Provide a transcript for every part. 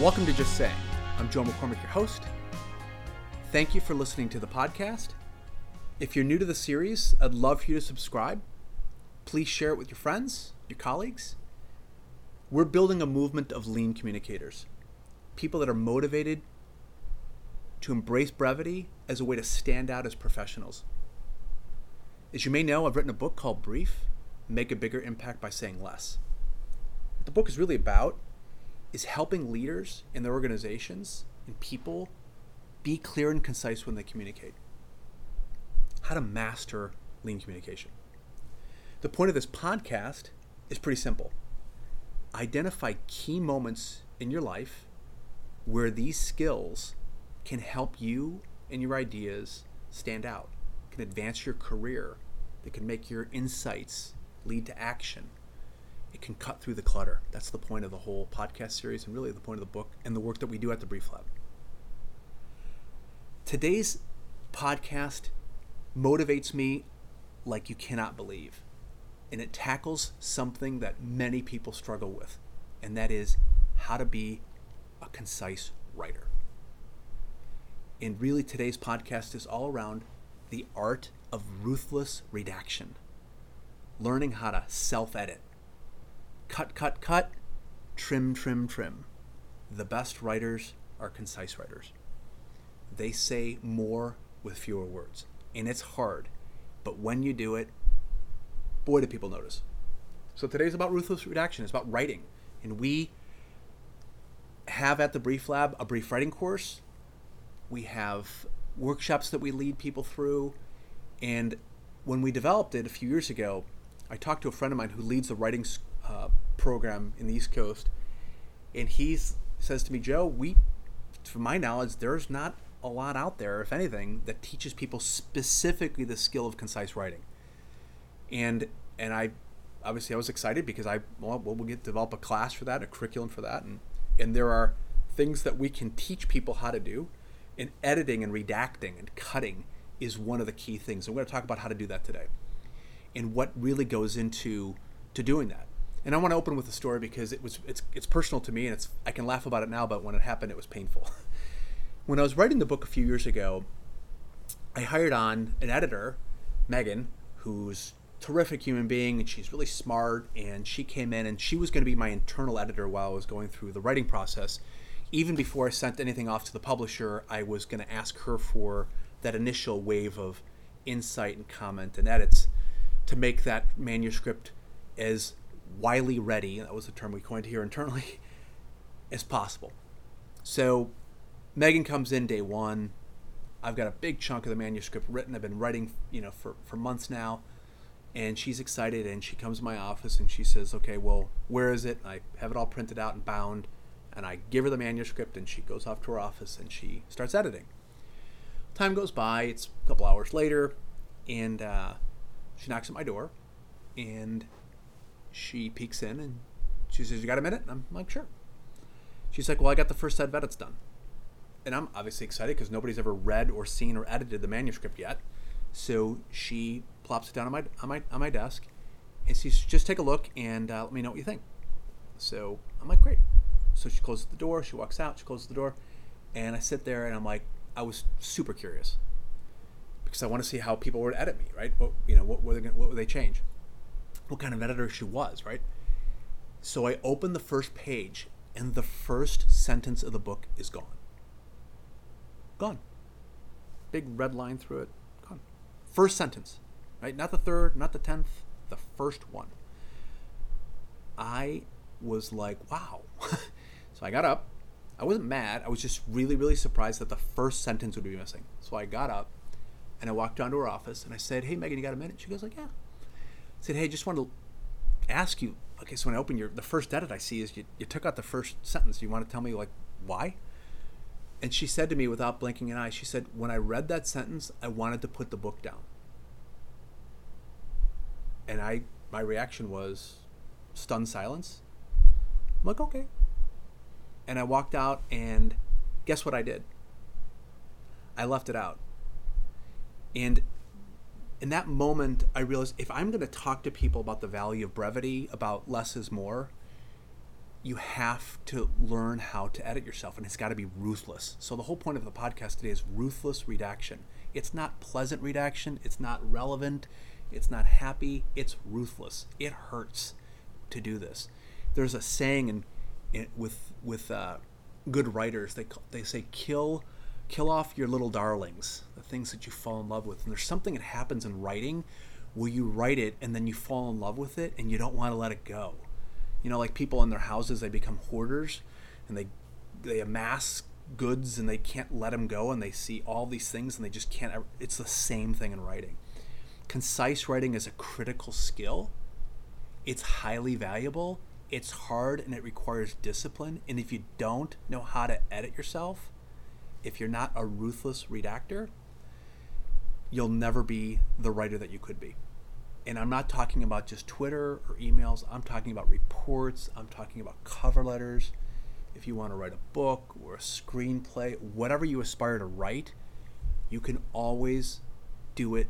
Welcome to Just Saying. I'm Joe McCormick, your host. Thank you for listening to the podcast. If you're new to the series, I'd love for you to subscribe. Please share it with your friends, your colleagues. We're building a movement of lean communicators, people that are motivated to embrace brevity as a way to stand out as professionals. As you may know, I've written a book called Brief Make a Bigger Impact by Saying Less. What the book is really about is helping leaders in their organizations and people be clear and concise when they communicate. How to master lean communication. The point of this podcast is pretty simple identify key moments in your life where these skills can help you and your ideas stand out, can advance your career, that can make your insights lead to action. It can cut through the clutter. That's the point of the whole podcast series and really the point of the book and the work that we do at the Brief Lab. Today's podcast motivates me like you cannot believe. And it tackles something that many people struggle with, and that is how to be a concise writer. And really, today's podcast is all around the art of ruthless redaction, learning how to self edit. Cut, cut, cut, trim, trim, trim. The best writers are concise writers. They say more with fewer words. And it's hard, but when you do it, boy, do people notice. So today's about ruthless redaction. It's about writing. And we have at the Brief Lab a brief writing course. We have workshops that we lead people through. And when we developed it a few years ago, I talked to a friend of mine who leads the writing uh, program in the East Coast, and he says to me, Joe, we, to my knowledge, there's not a lot out there, if anything, that teaches people specifically the skill of concise writing. And and I obviously I was excited because I well we'll get develop a class for that, a curriculum for that, and and there are things that we can teach people how to do, and editing and redacting and cutting is one of the key things. And we're going to talk about how to do that today, and what really goes into to doing that. And I want to open with a story because it was it's it's personal to me, and it's I can laugh about it now, but when it happened, it was painful. when I was writing the book a few years ago, I hired on an editor, Megan, who's terrific human being and she's really smart and she came in and she was going to be my internal editor while I was going through the writing process. Even before I sent anything off to the publisher, I was going to ask her for that initial wave of insight and comment and edits to make that manuscript as Wiley ready, that was the term we coined here internally, as possible. So Megan comes in day one. I've got a big chunk of the manuscript written. I've been writing, you know, for, for months now. And she's excited and she comes to my office and she says, Okay, well, where is it? I have it all printed out and bound. And I give her the manuscript and she goes off to her office and she starts editing. Time goes by, it's a couple hours later, and uh, she knocks at my door and she peeks in and she says, You got a minute? And I'm like, Sure. She's like, Well, I got the first set of edits done. And I'm obviously excited because nobody's ever read or seen or edited the manuscript yet. So she plops it down on my on my on my desk, and says, "Just take a look and uh, let me know what you think." So I'm like, "Great." So she closes the door. She walks out. She closes the door, and I sit there and I'm like, I was super curious because I want to see how people would edit me, right? What you know, what were they, what would they change? What kind of editor she was, right? So I open the first page, and the first sentence of the book is gone. Gone. Big red line through it. Gone. First sentence, right? Not the third, not the tenth, the first one. I was like, wow. so I got up. I wasn't mad. I was just really, really surprised that the first sentence would be missing. So I got up and I walked down to her office and I said, Hey Megan, you got a minute? She goes like, Yeah. Said, Hey, I just wanted to ask you. Okay, so when I open your the first edit I see is you, you took out the first sentence. You want to tell me like why? And she said to me without blinking an eye, she said, When I read that sentence, I wanted to put the book down. And I my reaction was stunned silence. I'm like, okay. And I walked out and guess what I did? I left it out. And in that moment, I realized if I'm going to talk to people about the value of brevity, about less is more, you have to learn how to edit yourself, and it's got to be ruthless. So, the whole point of the podcast today is ruthless redaction. It's not pleasant redaction, it's not relevant, it's not happy, it's ruthless. It hurts to do this. There's a saying in, in with with uh, good writers they they say kill kill off your little darlings, the things that you fall in love with. And there's something that happens in writing where you write it and then you fall in love with it and you don't want to let it go. You know, like people in their houses, they become hoarders and they they amass goods and they can't let them go and they see all these things and they just can't. Ever, it's the same thing in writing. Concise writing is a critical skill. It's highly valuable. It's hard and it requires discipline. And if you don't know how to edit yourself, if you're not a ruthless redactor, you'll never be the writer that you could be. And I'm not talking about just Twitter or emails. I'm talking about reports. I'm talking about cover letters. If you want to write a book or a screenplay, whatever you aspire to write, you can always do it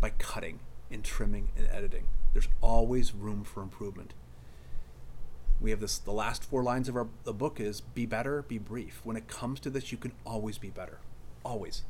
by cutting and trimming and editing. There's always room for improvement. We have this the last four lines of our the book is be better, be brief. When it comes to this, you can always be better. Always.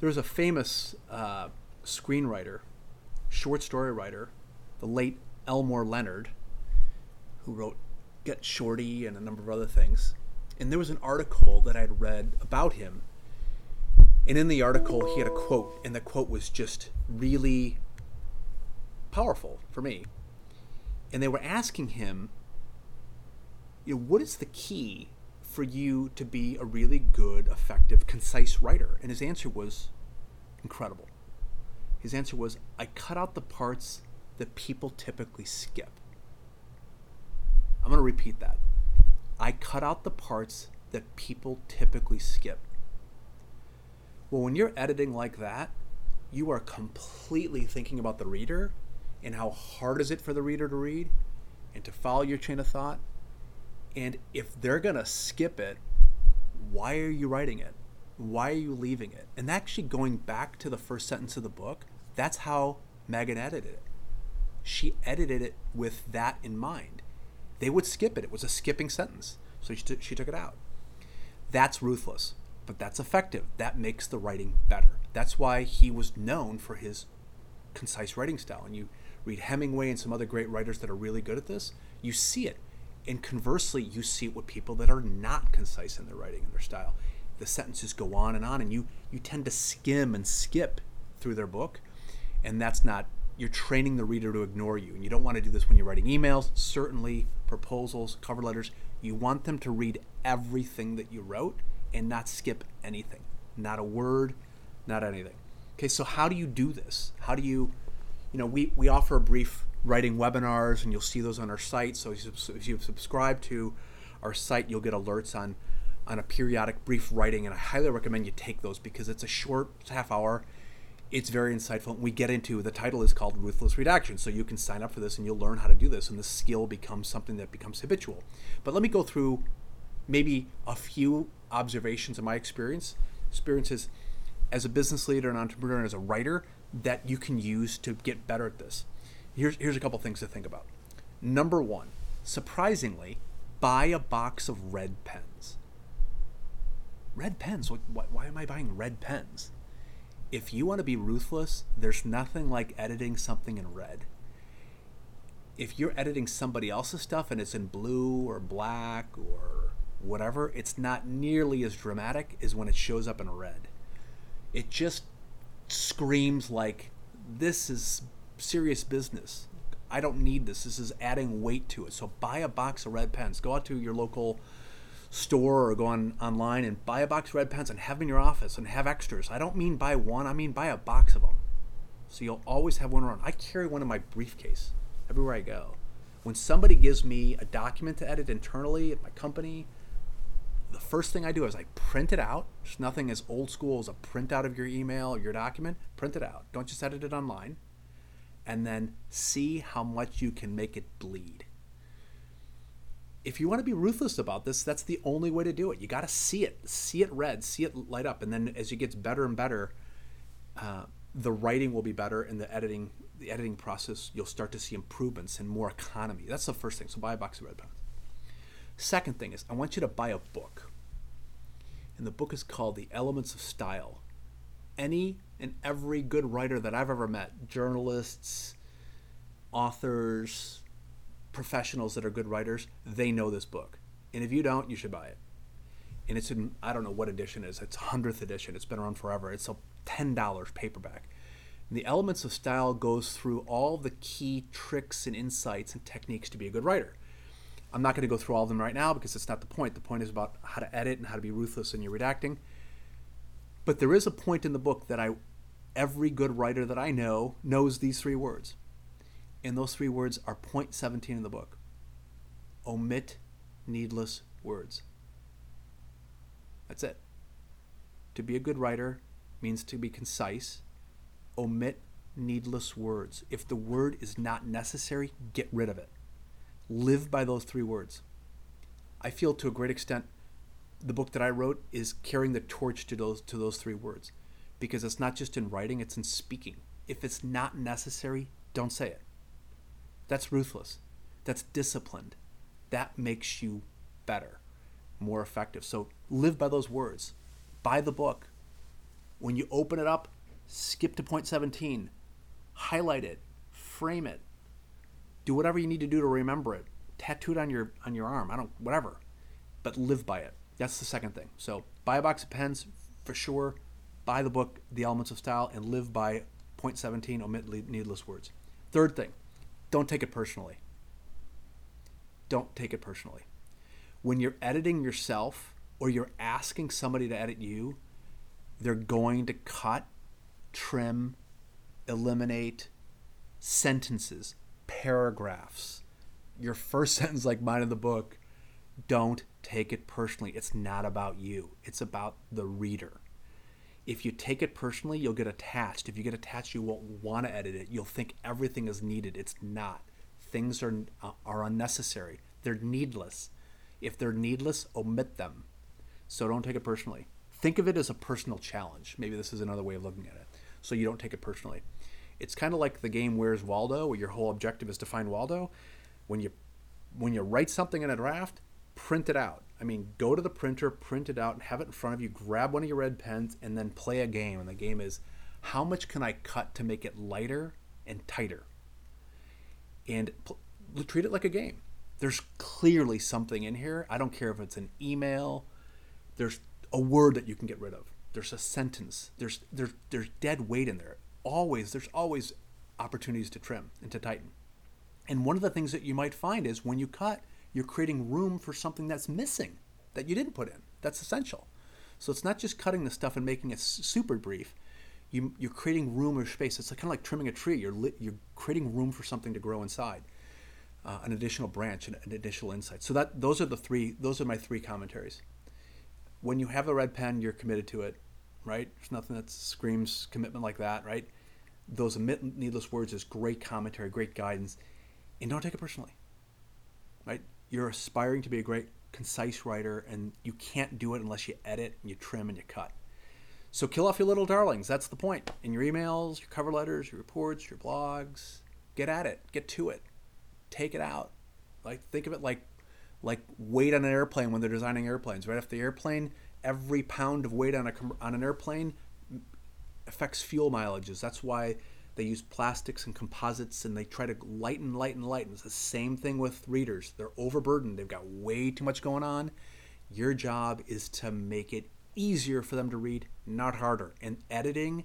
There's a famous uh, screenwriter, short story writer, the late Elmore Leonard, who wrote Get Shorty and a number of other things. And there was an article that I had read about him. And in the article, he had a quote, and the quote was just really powerful for me. And they were asking him, you know, what is the key for you to be a really good, effective, concise writer? And his answer was incredible. His answer was, I cut out the parts that people typically skip. I'm going to repeat that. I cut out the parts that people typically skip. Well, when you're editing like that, you are completely thinking about the reader and how hard is it for the reader to read and to follow your chain of thought. And if they're going to skip it, why are you writing it? Why are you leaving it? And actually, going back to the first sentence of the book, that's how Megan edited it. She edited it with that in mind. They would skip it, it was a skipping sentence. So she, t- she took it out. That's ruthless, but that's effective. That makes the writing better. That's why he was known for his concise writing style. And you read Hemingway and some other great writers that are really good at this, you see it. And conversely, you see it with people that are not concise in their writing and their style. The sentences go on and on and you you tend to skim and skip through their book and that's not you're training the reader to ignore you. And you don't want to do this when you're writing emails. Certainly proposals cover letters you want them to read everything that you wrote and not skip anything. Not a word not anything. Okay so how do you do this? How do you you know we, we offer a brief writing webinars and you'll see those on our site so if you subscribe to our site you'll get alerts on on a periodic brief writing, and I highly recommend you take those because it's a short half hour. It's very insightful. And we get into the title is called Ruthless Redaction, so you can sign up for this and you'll learn how to do this, and the skill becomes something that becomes habitual. But let me go through maybe a few observations of my experience, experiences as a business leader, and entrepreneur, and as a writer that you can use to get better at this. Here's, here's a couple things to think about. Number one, surprisingly, buy a box of red pens red pens. Why, why am I buying red pens? If you want to be ruthless, there's nothing like editing something in red. If you're editing somebody else's stuff and it's in blue or black or whatever, it's not nearly as dramatic as when it shows up in red. It just screams like this is serious business. I don't need this. This is adding weight to it. So buy a box of red pens. Go out to your local store or go on online and buy a box of red pens and have them in your office and have extras. I don't mean buy one, I mean buy a box of them. So you'll always have one around. I carry one in my briefcase everywhere I go. When somebody gives me a document to edit internally at my company, the first thing I do is I print it out. There's nothing as old school as a printout of your email or your document. Print it out. Don't just edit it online. And then see how much you can make it bleed if you want to be ruthless about this, that's the only way to do it. You got to see it, see it red, see it light up, and then as it gets better and better, uh, the writing will be better, and the editing, the editing process, you'll start to see improvements and more economy. That's the first thing. So buy a box of red pens. Second thing is, I want you to buy a book. And the book is called The Elements of Style. Any and every good writer that I've ever met, journalists, authors, professionals that are good writers, they know this book. And if you don't, you should buy it. And it's in, I don't know what edition it is. It's 100th edition. It's been around forever. It's a $10 paperback. And the Elements of Style goes through all the key tricks and insights and techniques to be a good writer. I'm not going to go through all of them right now because it's not the point. The point is about how to edit and how to be ruthless in your redacting. But there is a point in the book that I every good writer that I know knows these three words. And those three words are point 17 in the book. Omit needless words. That's it. To be a good writer means to be concise. Omit needless words. If the word is not necessary, get rid of it. Live by those three words. I feel to a great extent the book that I wrote is carrying the torch to those to those three words because it's not just in writing, it's in speaking. If it's not necessary, don't say it. That's ruthless. That's disciplined. That makes you better, more effective. So live by those words. Buy the book. When you open it up, skip to point 17. Highlight it, frame it. Do whatever you need to do to remember it. Tattoo it on your on your arm. I don't whatever. But live by it. That's the second thing. So buy a box of pens for sure. Buy the book, The Elements of Style, and live by point 17, omit needless words. Third thing, don't take it personally. Don't take it personally. When you're editing yourself or you're asking somebody to edit you, they're going to cut, trim, eliminate sentences, paragraphs. Your first sentence, like mine in the book, don't take it personally. It's not about you, it's about the reader. If you take it personally, you'll get attached. If you get attached, you won't want to edit it. You'll think everything is needed. It's not. Things are, uh, are unnecessary, they're needless. If they're needless, omit them. So don't take it personally. Think of it as a personal challenge. Maybe this is another way of looking at it. So you don't take it personally. It's kind of like the game Where's Waldo, where your whole objective is to find Waldo. When you when you write something in a draft, print it out. I mean, go to the printer, print it out, and have it in front of you. Grab one of your red pens, and then play a game. And the game is how much can I cut to make it lighter and tighter? And pl- treat it like a game. There's clearly something in here. I don't care if it's an email. There's a word that you can get rid of. There's a sentence. There's there's there's dead weight in there. Always there's always opportunities to trim and to tighten. And one of the things that you might find is when you cut, you're creating room for something that's missing that you didn't put in. That's essential. So it's not just cutting the stuff and making it super brief. You, you're creating room or space. It's kind of like trimming a tree. You're, li- you're creating room for something to grow inside, uh, an additional branch, an, an additional insight. So that those are the three. Those are my three commentaries. When you have a red pen, you're committed to it, right? There's nothing that screams commitment like that, right? Those needless words is great commentary, great guidance, and don't take it personally? You're aspiring to be a great concise writer and you can't do it unless you edit and you trim and you cut. So kill off your little darlings. That's the point. In your emails, your cover letters, your reports, your blogs, get at it. Get to it. Take it out. Like think of it like like weight on an airplane when they're designing airplanes. Right off the airplane, every pound of weight on a on an airplane affects fuel mileages. That's why they use plastics and composites and they try to lighten, lighten, lighten. It's the same thing with readers. They're overburdened. They've got way too much going on. Your job is to make it easier for them to read, not harder. And editing,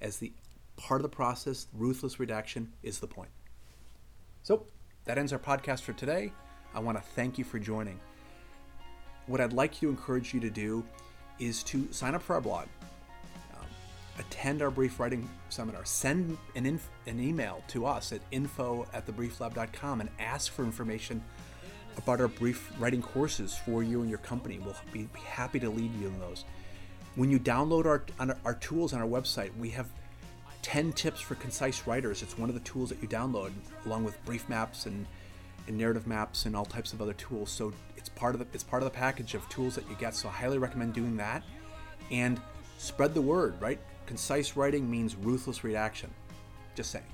as the part of the process, ruthless redaction, is the point. So that ends our podcast for today. I want to thank you for joining. What I'd like to encourage you to do is to sign up for our blog attend our brief writing seminar, send an, inf- an email to us at info at thebrieflab.com and ask for information about our brief writing courses for you and your company. We'll be happy to lead you in those. When you download our, our tools on our website, we have 10 tips for concise writers. It's one of the tools that you download, along with brief maps and, and narrative maps and all types of other tools. So it's part of the it's part of the package of tools that you get. So I highly recommend doing that and spread the word, right? Concise writing means ruthless redaction. Just saying.